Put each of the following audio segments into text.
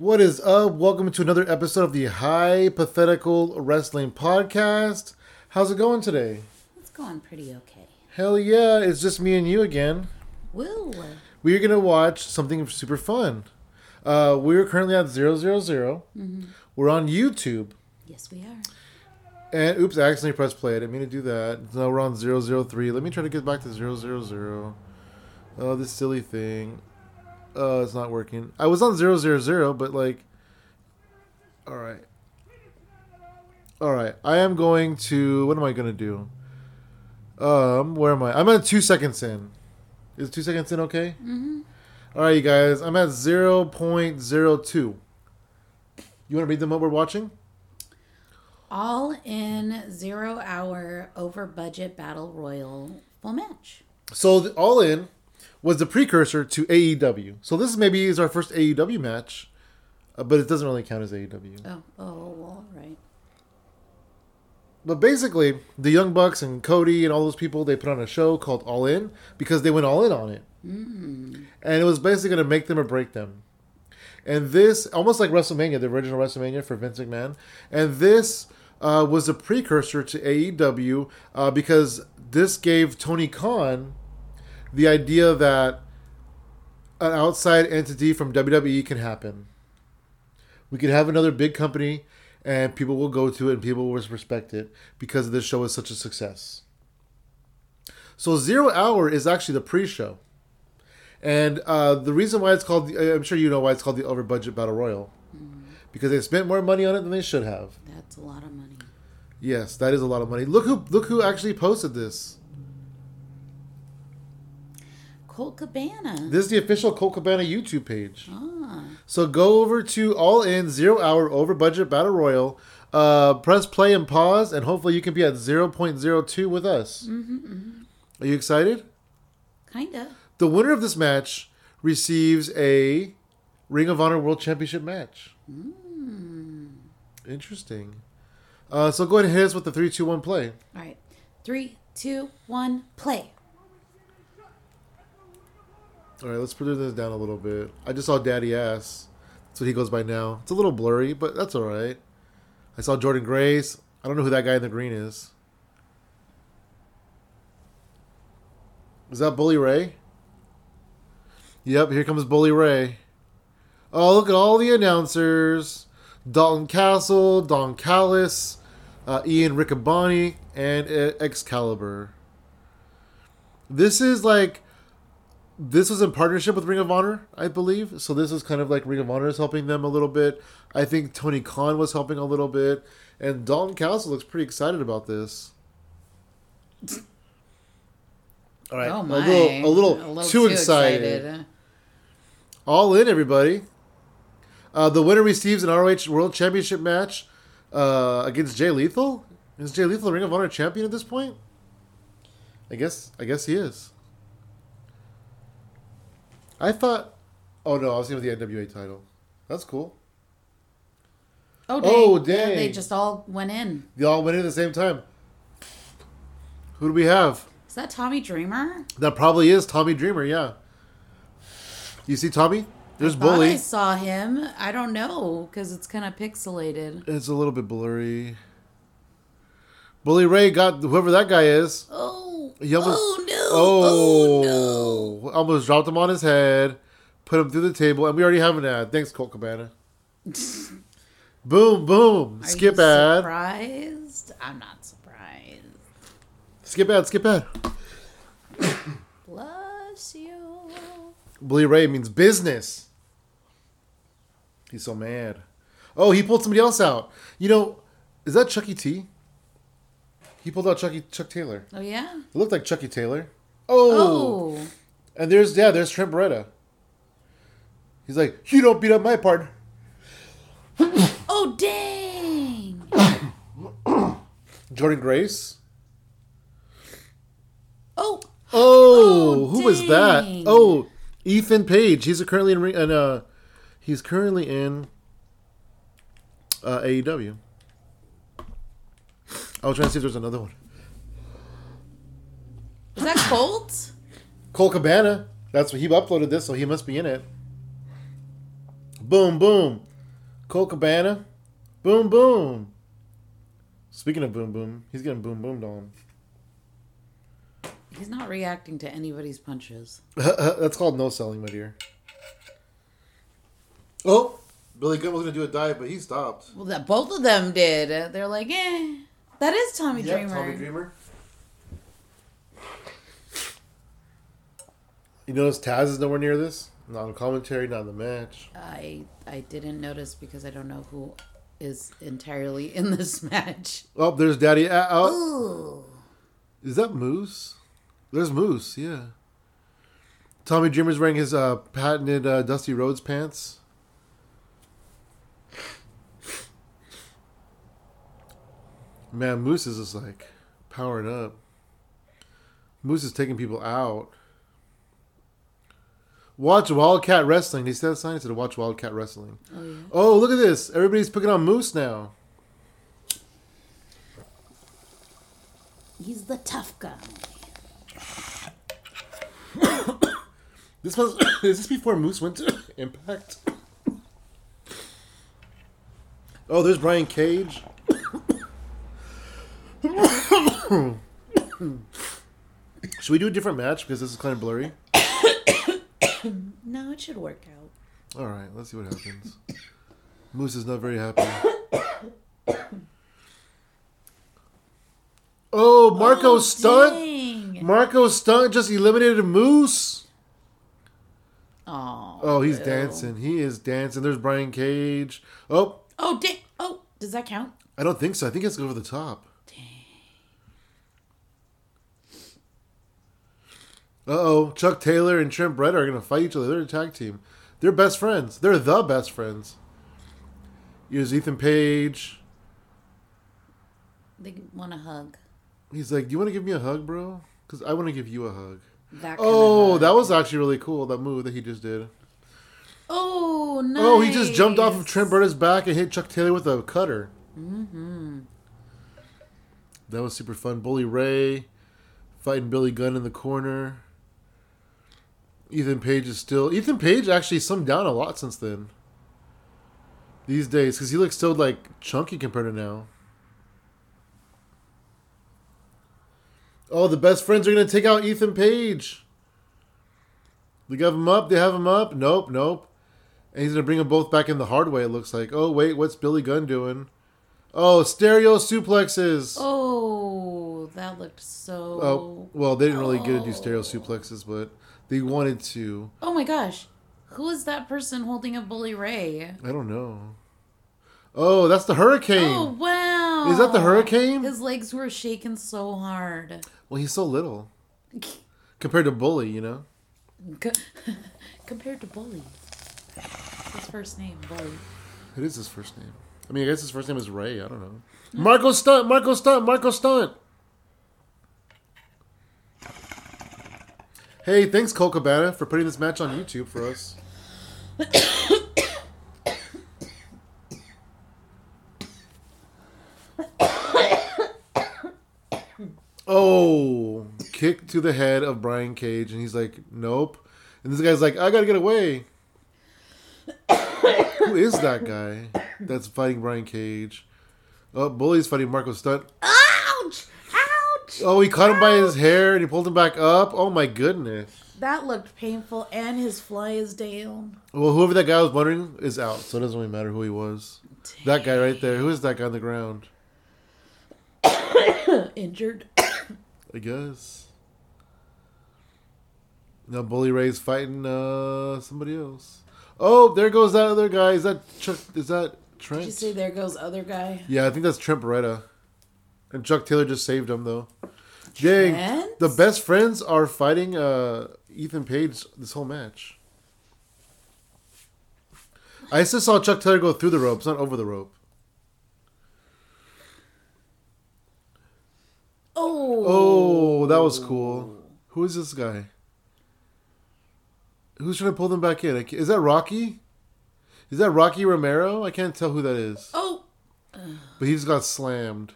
What is up? Welcome to another episode of the Hypothetical Wrestling Podcast. How's it going today? It's going pretty okay. Hell yeah, it's just me and you again. Woo! We're going to watch something super fun. Uh, we're currently at 000. Mm-hmm. We're on YouTube. Yes, we are. And oops, I accidentally pressed play. I didn't mean to do that. Now we're on 003. Let me try to get back to 000. Oh, this silly thing. Uh, it's not working. I was on zero zero zero, but like. Alright. Alright. I am going to. What am I going to do? Um, where am I? I'm at two seconds in. Is two seconds in okay? Mm-hmm. Alright, you guys. I'm at 0.02. You want to read them what we're watching? All in zero hour over budget battle royal full match. So the All In was the precursor to AEW. So this maybe is our first AEW match, uh, but it doesn't really count as AEW. Oh, oh, well, right. But basically, the Young Bucks and Cody and all those people they put on a show called All In because they went all in on it, Mm. and it was basically going to make them or break them. And this, almost like WrestleMania, the original WrestleMania for Vince McMahon, and this uh, was a precursor to AEW uh, because this gave Tony Khan the idea that an outside entity from WWE can happen. We could have another big company, and people will go to it, and people will respect it because this show is such a success. So Zero Hour is actually the pre-show, and uh, the reason why it's called, I'm sure you know why it's called the Over Budget Battle Royal, because they spent more money on it than they should have. That's a lot of money. Yes, that is a lot of money. Look who look who actually posted this. Colt Cabana. This is the official Colt Cabana YouTube page. ah, So go over to All In Zero Hour Over Budget Battle Royal. Uh, press play and pause, and hopefully you can be at 0.02 with us. Mm hmm. Are you excited? kinda. The winner of this match receives a Ring of Honor World Championship match. Mm. Interesting. Uh, so go ahead and hit us with the three, two, one play. All right. Three, two, one, play. All right, let's put this down a little bit. I just saw Daddy Ass. That's what he goes by now. It's a little blurry, but that's all right. I saw Jordynne Grace. I don't know who that guy in the green is. Is that Bully Ray? Yep, here comes Bully Ray. Oh, look at all the announcers. Dalton Castle, Don Callis, uh, Ian Riccaboni, and Excalibur. This is like this was in partnership with Ring of Honor, I believe. So this is kind of like Ring of Honor is helping them a little bit. I think Tony Khan was helping a little bit, and Dalton Castle looks pretty excited about this. All right, oh a my. little, a little, too, excited. All in, everybody. Uh, the winner receives an ROH World Championship match uh, against Jay Lethal. Is Jay Lethal the Ring of Honor champion at this point? I guess. I guess he is. I thought. Oh no, I was thinking of the NWA title. That's cool. Oh, oh dang. Oh, Yeah, they just all went in. They all went in at the same time. Who do we have? Is that Tommy Dreamer? That probably is Tommy Dreamer. Yeah. You see Tommy? There's I Bully. saw him. I don't know because it's kind of pixelated. It's a little bit blurry. Bully Ray got whoever that guy is. Oh, He almost- oh no! Oh, Oh, no! Almost dropped him on his head, put him through the table, and we already have an ad. Thanks, Colt Cabana. boom, boom. Are skip you ad. Surprised? I'm not surprised. Skip ad, skip ad. Bless you. Bully Ray means business. He's so mad. Oh, he pulled somebody else out. You know, is that Chucky T? He pulled out Chucky Chuck Taylor. Oh yeah. It looked like Chucky Taylor. Oh. Oh. And there's yeah, there's Trent Beretta. He's like, you don't beat up my partner. Oh dang! Jordynne Grace. Oh. Oh, Oh, who was that? Oh, Ethan Page. He's currently in, in uh, he's currently in uh, AEW. I was trying to see if there's another one. Is that Colt? Cole Cabana. That's what he uploaded this, so he must be in it. Boom, boom. Colt Cabana. Boom boom. Speaking of boom boom, he's getting boom boomed on. He's not reacting to anybody's punches. That's called no selling, my dear. Oh, Billy Gunn was gonna do a dive, but he stopped. Well, that both of them did. They're like, eh. That is Tommy Yeah, Dreamer. Tommy Dreamer. You notice Taz is nowhere near this. Not on commentary, not in the match. I I didn't notice because I don't know who is entirely in this match. Oh, there's Daddy. Uh, oh, Ooh. is that Moose? There's Moose. Yeah. Tommy Dreamer's wearing his uh, patented uh, Dusty Rhodes pants. Man, Moose is just like powering up. Moose is taking people out. Watch Wildcat Wrestling. He said a sign to watch Wildcat Wrestling. Oh yeah. Oh, look at this. Everybody's picking on Moose now. He's the tough guy. This was is this before Moose went to Impact? Oh, there's Brian Cage. Should we do a different match because this is kind of blurry? No, it should work out. All right, let's see what happens. Moose is not very happy. Oh, Marco Oh, stunt. Marco stunt just eliminated Moose. Oh. Oh, he's ew. dancing. He is dancing. There's Brian Cage. Oh, Oh, dang. Oh, does that count? I don't think so. I think it's over the top. Oh. Chuck Taylor and Trent Brett are going to fight each other. They're a tag team. They're best friends. They're the best friends. Here's Ethan Page. They want a hug. He's like, Do you want to give me a hug, bro? Because I want to give you a hug. That Oh, of that was actually really cool, that move that he just did. Oh, nice. Oh, he just jumped off of Trent Beretta's back and hit Chuck Taylor with a cutter. Mm-hmm. That was super fun. Bully Ray fighting Billy Gunn in the corner. Ethan Page is still. Ethan Page actually slimmed down a lot since then. These days, because he looks so like chunky compared to now. Oh, the best friends are gonna take out Ethan Page. They have him up. They have him up. Nope, nope. And he's gonna bring them both back in the hard way. It looks like. Oh wait, what's Billy Gunn doing? Oh, stereo suplexes. Oh, that looked so. Oh, well, they didn't really get to do Oh. stereo suplexes, but they wanted to. Oh my gosh. Who is that person holding a Bully Ray? I don't know. Oh, that's the hurricane. Oh, wow. Is that the hurricane? His legs were shaking so hard. Well, he's so little compared to Bully, you know. Co- compared to Bully. His first name, Bully. It is his first name. I mean, I guess his first name is Ray. I don't know. Marco Stunt. Marco Stunt. Marco Stunt. Hey, thanks Colt Cabana for putting this match on YouTube for us. oh, kick to the head of Brian Cage, and he's like, "Nope." And this guy's like, "I gotta get away." Who is that guy that's fighting Brian Cage? Oh, Bully's fighting Marco Stunt. Ah! Oh, he caught him by his hair and he pulled him back up. Oh my goodness. That looked painful, and his fly is down. Well, whoever that guy was wondering is out, so it doesn't really matter who he was. That guy right there. Who is that guy on the ground? Injured. I guess. Now Bully Ray's fighting uh somebody else. Oh, there goes that other guy. Is that Chuck? Is that Trent? Did you say there goes other guy? Yeah, I think that's Trent Beretta. And Chuck Taylor just saved him though. Dang, the best friends are fighting uh, Ethan Page this whole match. I just saw Chuck Taylor go through the ropes, not over the rope. Oh. Oh, that was cool. Who is this guy? Who's trying to pull them back in? Is that Rocky? Is that Rocky Romero? I can't tell who that is. Oh. But he just got slammed.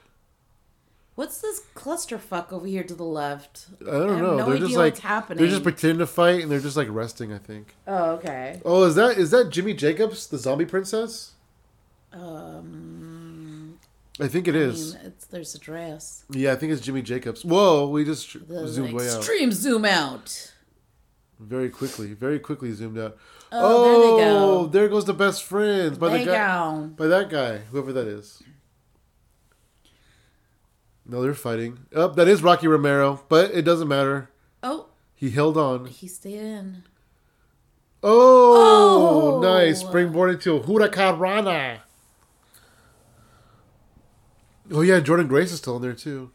What's this clusterfuck over here to the left? I don't have know. no they're idea just like what's happening. they're just pretending to fight and they're just like resting. I think. Oh, okay. Oh, is that is that Jimmy Jacobs, the zombie princess? Um, I think it I is. mean, it's there's a dress. Yeah, I think it's Jimmy Jacobs. Whoa, we just The zoomed way out. extreme zoom out. Very quickly, very quickly zoomed out. Oh, there they go. there goes the best friends by There the guy, go. by that guy, whoever that is. No, they're fighting. Oh, that is Rocky Romero, but it doesn't matter. Oh, He held on. he stayed in. Oh, Oh. nice. Springboard into a Huracan Rana. Oh, yeah, Jordynne Grace is still in there, too.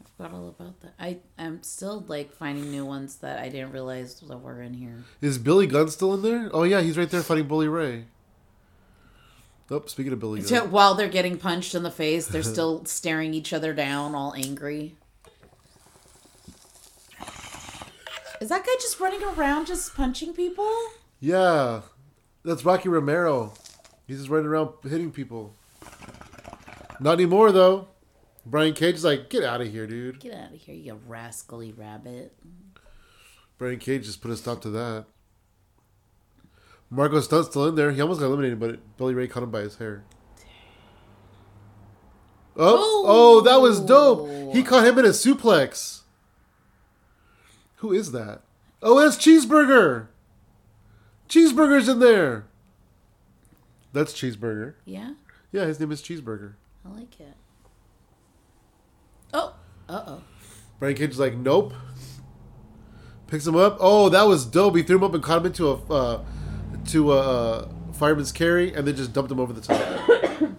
I forgot all about that. I I'm still like finding new ones that I didn't realize that were in here. Is Billy Gunn still in there? Oh, yeah, he's right there fighting Bully Ray. Oh, speaking of Billy So while they're getting punched in the face, they're still staring each other down, all angry. Is that guy just running around just punching people? Yeah, that's Rocky Romero. He's just running around hitting people. Not anymore, though. Brian Cage is like, get out of here, dude. Get out of here, you rascally rabbit. Brian Cage just put a stop to that. Marco Stunt's still in there. He almost got eliminated, but Billy Ray caught him by his hair. Oh, oh, that was dope. He caught him in a suplex. Who is that? Oh, it's Cheeseburger. Cheeseburger's in there. That's Cheeseburger. Yeah, Yeah, his name is Cheeseburger. I like it. Oh, uh oh. Brian Cage is like, nope. Picks him up. Oh, that was dope. He threw him up and caught him into a uh, to a uh, fireman's carry, and then just dumped him over the top.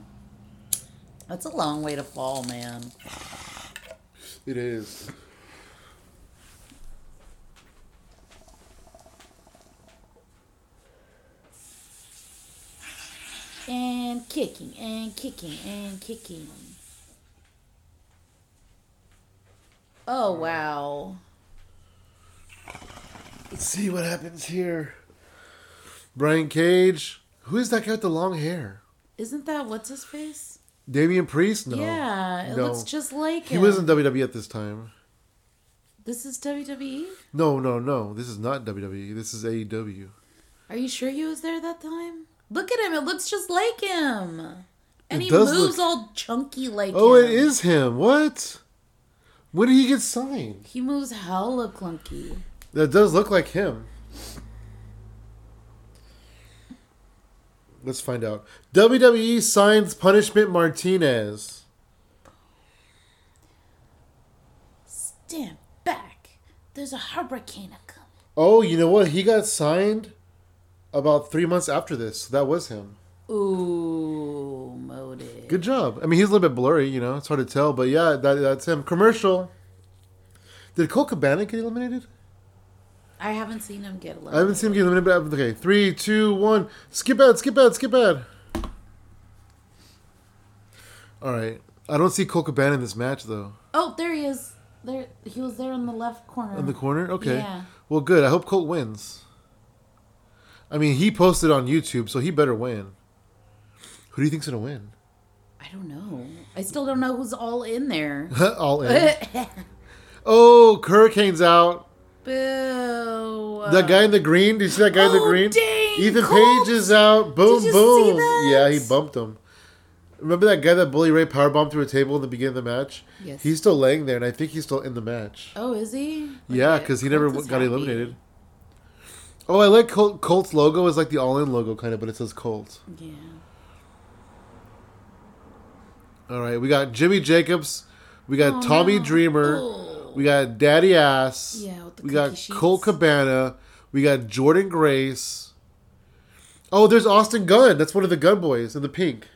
That's a long way to fall, man. It is. And kicking, and kicking, and kicking. Oh, wow. Let's see what happens here. Brian Cage. Who is that guy with the long hair? Isn't that what's his face? Damian Priest? No. yeah, it no. looks just like He him. He was in WWE at this time. This is WWE? No, no, no. This is not WWE. This is AEW. Are you sure he was there that time? Look at him. It looks just like him. And It he moves look- all chunky like Oh, him. it is him. What? When did he get signed? He moves hella clunky. That does look like him. Let's find out. WWE signs Punishment Martinez. Stand back. There's a hurricane coming. Oh, you know what? He got signed about three months after this. That was him. Ooh, motive. Good job. I mean, he's a little bit blurry, you know. It's hard to tell, but yeah, that, that's him. Commercial. Did Colt Cabana get eliminated? I haven't seen him get I haven't seen him get eliminated. But okay, three, two, one. Skip ad, skip ad, skip ad. All right. I don't see Colt Cabana in this match though. Oh, there he is. There, he was there in the left corner. In the corner. Okay. Yeah. Well, good. I hope Colt wins. I mean, he posted on YouTube, so he better win. Who do you think's gonna win? I don't know. I still don't know who's all in there. All in. oh, Hurricane's out. Boo. That guy in the green. Do you see that guy in the Oh, green? dang, Ethan Colt. Page is out. Boom, Did boom. Yeah, he bumped him. Remember that guy that Bully Ray powerbombed through a table in the beginning of the match? Yes. He's still laying there, and I think he's still in the match. Oh, is he? Yeah, because he never got happy. eliminated. Oh, I like Colt, Colt's logo. is like the all-in logo, kind of, but it says Colt. Yeah. All right, we got Jimmy Jacobs. We got Oh, Tommy no. Dreamer. We got Daddy Ass. Yeah, with the we got sheets. Colt Cabana. We got Jordynne Grace. Oh, there's Austin Gunn. That's one of the Gunn Boys in the pink.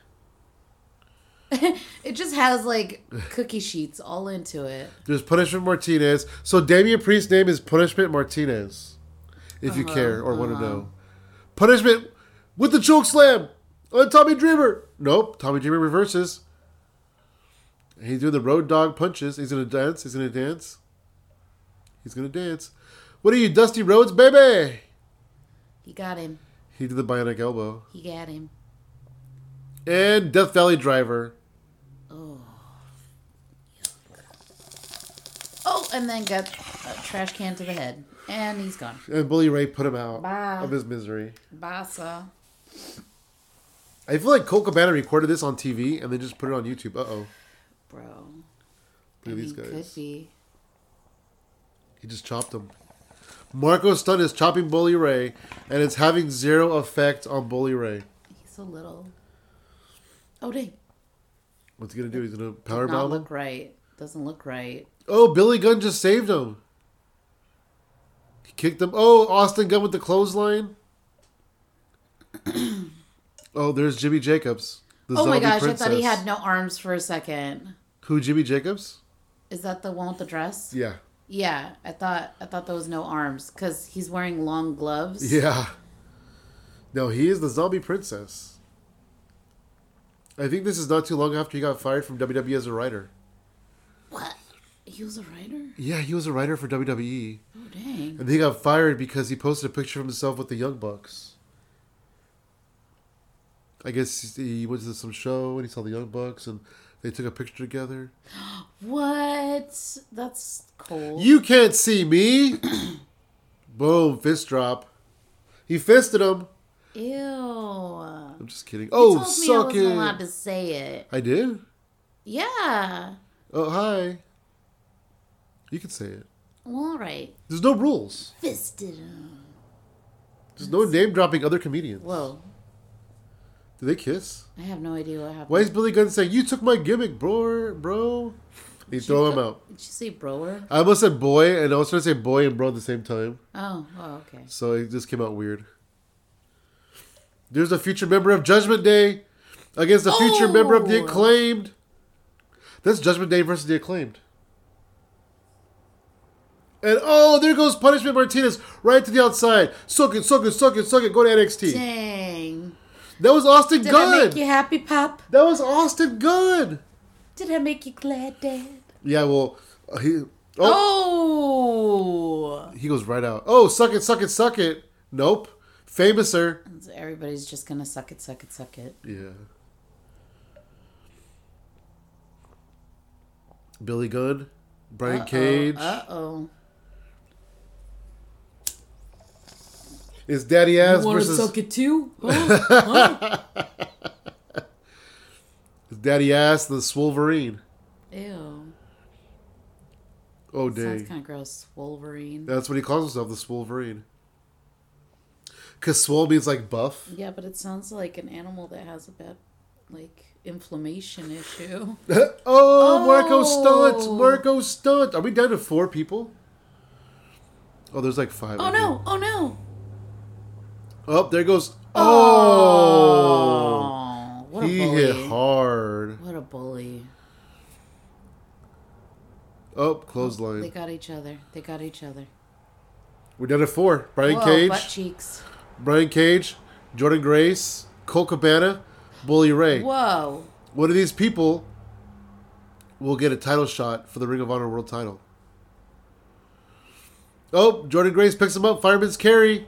It just has like cookie sheets all into it. There's Punishment Martinez. So Damian Priest's name is Punishment Martinez, if you Uh-huh, care or want to know. Punishment with the choke slam on Tommy Dreamer. Nope, Tommy Dreamer reverses. He's doing the road dog punches. He's gonna dance. He's gonna dance. He's gonna dance. What are you, Dusty Rhodes, baby? He got him. He did the bionic elbow. He got him. And Death Valley Driver. Oh, Oh, and then got a trash can to the head. And he's gone. And Bully Ray put him out Bye. of his misery. Basa. I feel like Colt Cabana recorded this on TV and then just put it on YouTube. Uh oh. Bro. Look at these guys. Could be. He just chopped him. Marco Stunt is chopping Bully Ray, and it's having zero effect on Bully Ray. He's so little. Oh dang. What's he gonna do? He's gonna power Not bomb look right. Doesn't look right. Oh, Billy Gunn just saved him. He kicked him. Oh, Austin Gunn with the clothesline. oh, there's Jimmy Jacobs. The oh my gosh, princess. I thought he had no arms for a second. Who, Jimmy Jacobs? Is that the one with the dress? Yeah. Yeah, I thought I thought there was no arms because he's wearing long gloves. Yeah. No, he is the zombie princess. I think this is not too long after he got fired from WWE as a writer. What? He was a writer? Yeah, he was a writer for WWE. Oh dang. And he got fired because he posted a picture of himself with the Young Bucks. I guess he went to some show and he saw the Young Bucks and they took a picture together. What? That's cold. You can't see me! Boom, fist drop. He fisted him. Ew. I'm just kidding. You Oh, told me I wasn't allowed to say it. I did? Yeah. Oh, hi. You can say it. All right. There's no rules. Fisted him. There's no name dropping other comedians. Whoa. Do they kiss? I have no idea what happened. Why is Billy Gunn saying, You took my gimmick, bro? bro? He throw him out. Did you say broer? I almost said boy, and I was trying to say boy and bro at the same time. Oh, oh, okay. So it just came out weird. There's a future member of Judgment Day against a future member of the Oh! Acclaimed. That's Judgment Day versus the Acclaimed. And oh, there goes Punishment Martinez right to the outside. Suck it, suck it, suck it, suck it. Go to NXT. Dang. That was Austin Good! Did I make you happy, Pop? That was Austin Gunn. Did I make you glad, Dad? Yeah, well, uh, he oh, Oh. he goes right out. Oh, suck it, suck it, suck it. Nope. Fameasser. Everybody's just gonna suck it, suck it, suck it. Yeah. Billy Gunn, Brian Cage. Uh oh. Is Daddy Ass Want to versus suck it too? Huh? is Daddy Ass the Swolverine? Ew. Oh Sounds dang, kind of gross. Swolverine. that's what he calls himself, the Swolverine. Cause swole means like buff. Yeah, but it sounds like an animal that has a bad, like, inflammation issue. oh, Marco Oh. Stunt, Marco Stunt. Are we down to four people? Oh, there's like five. Oh no! Oh no! Oh, there goes. Oh, Oh, what a he bully! hit hard. What a bully! Oh, clothesline. They got each other. They got each other. We're down to four. Brian Whoa, Cage, butt cheeks. Brian Cage, Jordynne Grace, Colt Cabana, Bully Ray. Whoa! One of these people will get a title shot for the Ring of Honor World Title. Oh, Jordynne Grace picks him up. Fireman's carry.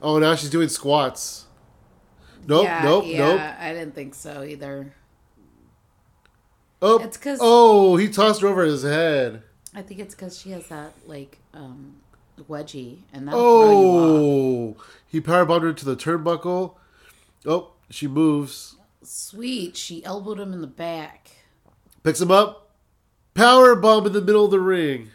Oh, now she's doing squats. Nope, yeah, nope, yeah, nope. I didn't think so either. Oh, It's 'cause- oh, he tossed her over his head. I think it's because she has that like um wedgie, and that'll throw you off. Oh, he powerbombed her to the turnbuckle. Oh, she moves, Sweet, she elbowed him in the back. picks him up, power bomb in the middle of the ring.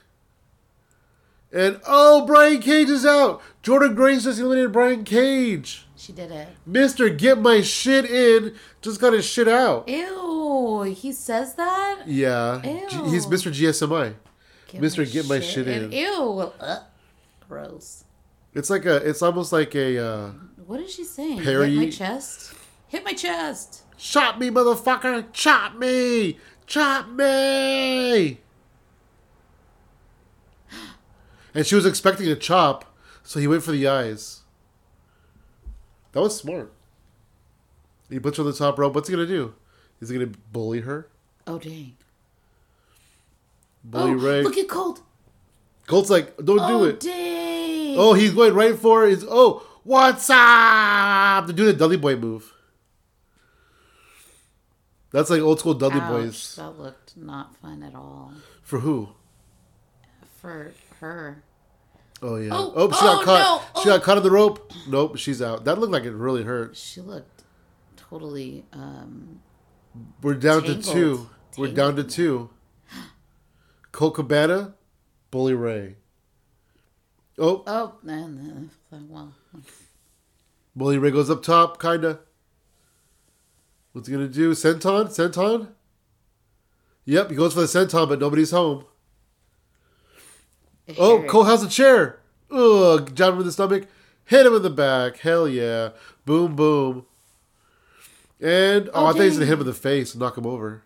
And oh, Brian Cage is out. Jordynne Grace just eliminated Brian Cage. She did it. Mister, get my shit in. Just got his shit out. Ew, he says that. Yeah, G- he's Mr. GSMI. Mister, get my shit in. Ew, Ugh. gross. It's like a. It's almost like a. Uh, What is she saying? Perry- Hit my chest. Hit my chest. Chop me, motherfucker! Chop me! Chop me! And she was expecting a chop, so he went for the eyes. That was smart. He puts her on the top rope. What's he gonna do? Is he gonna bully her? Oh dang. Bully oh, Ray. look at Colt. Colt's like, don't oh do it. dang. Oh, he's going right for his. Oh, what's up? To do the Dudley Boy move. That's like old school Dudley Ouch, Boys. That looked not fun at all For who? for her. Oh yeah. Oh, Oh, she oh, got caught. no. She Oh. got caught in the rope. Nope, she's out. That looked like it really hurt. She looked totally. Um, We're down Tangled. to two. We're down to two. Colt Cabana, Bully Ray. Oh, oh, and, uh, well, Bully Ray goes up top, kinda. What's he gonna do? Senton? Senton? Yep, he goes for the senton, but nobody's home. Oh. Colt has a chair. Ugh, jab him in the stomach. Hit him in the back. Hell yeah. Boom, boom. And, oh, Oh, I think he was going to hit him in the face and knock him over.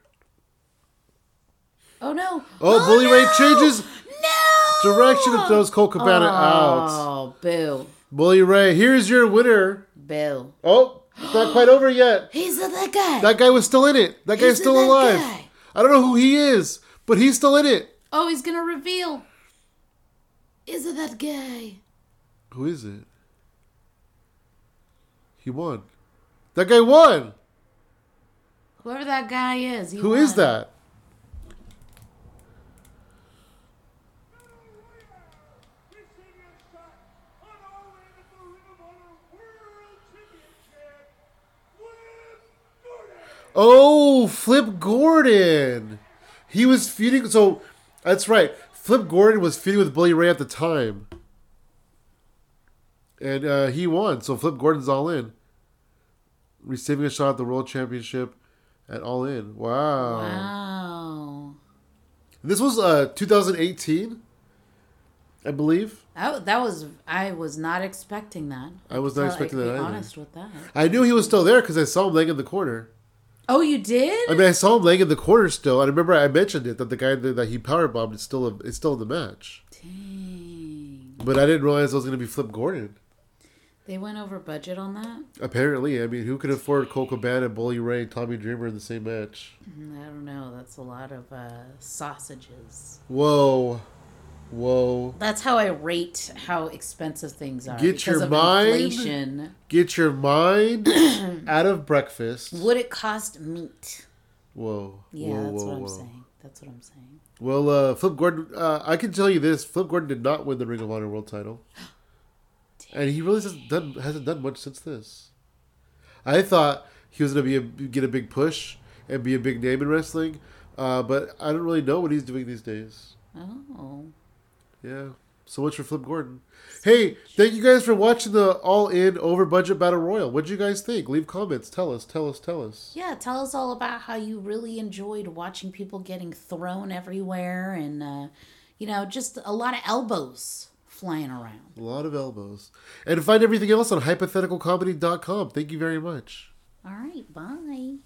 Oh no! Oh, oh Bully Ray changes No direction and throws Colt Cabana out. Oh, boo, Bully Ray, here's your winner. boo. Oh, it's not quite over yet. He's the that guy. That guy was still in it. That guy's He's still alive. guy. I don't know who he is, but he's still in it. oh, he's gonna reveal. Is it that guy? Who is it? He won. That guy won. Whoever that guy is. He Who is won. that? Oh, Flip Gordon. He was feuding. So that's right. Flip Gordon was feuding with Bully Ray at the time, and uh, he won. So Flip Gordon's all in, receiving a shot at the World Championship at All In. Wow. Wow. This was uh 2018, I believe. That, that was I was not expecting that. I was not expecting I that be either. Honest with that. I knew he was still there because I saw him laying in the corner. Oh, you did? I mean, I saw him laying in the corner still. and I remember I mentioned it that the guy that, that he power bombed is still is still in the match. Dang. But I didn't realize it was going to be Flip Gordon. They went over budget on that. Apparently, I mean, who could afford Colt Cabana, Bully Ray, and Tommy Dreamer in the same match? Mm, I don't know. That's a lot of uh, sausages. Whoa, whoa! That's how I rate how expensive things are. Get your mind- inflation. Get your mind out of breakfast. Would it cost meat? Whoa, Yeah, whoa, that's whoa, what I'm saying. That's what I'm saying. Well, uh, Flip Gordon, uh, I can tell you this: Flip Gordon did not win the Ring of Honor World Title, and he really hasn't done hasn't done much since this. I thought he was going to be a, get a big push and be a big name in wrestling, uh, but I don't really know what he's doing these days. Oh. Yeah, so much for Flip Gordon. Hey, thank you guys for watching the All In Over Budget Battle Royal. What would you guys think? Leave comments. Tell us. Tell us. Tell us. Yeah, tell us all about how you really enjoyed watching people getting thrown everywhere and, uh, you know, just a lot of elbows flying around. A lot of elbows. And find everything else on hypotheticalcomedy.com. Thank you very much. All right, bye.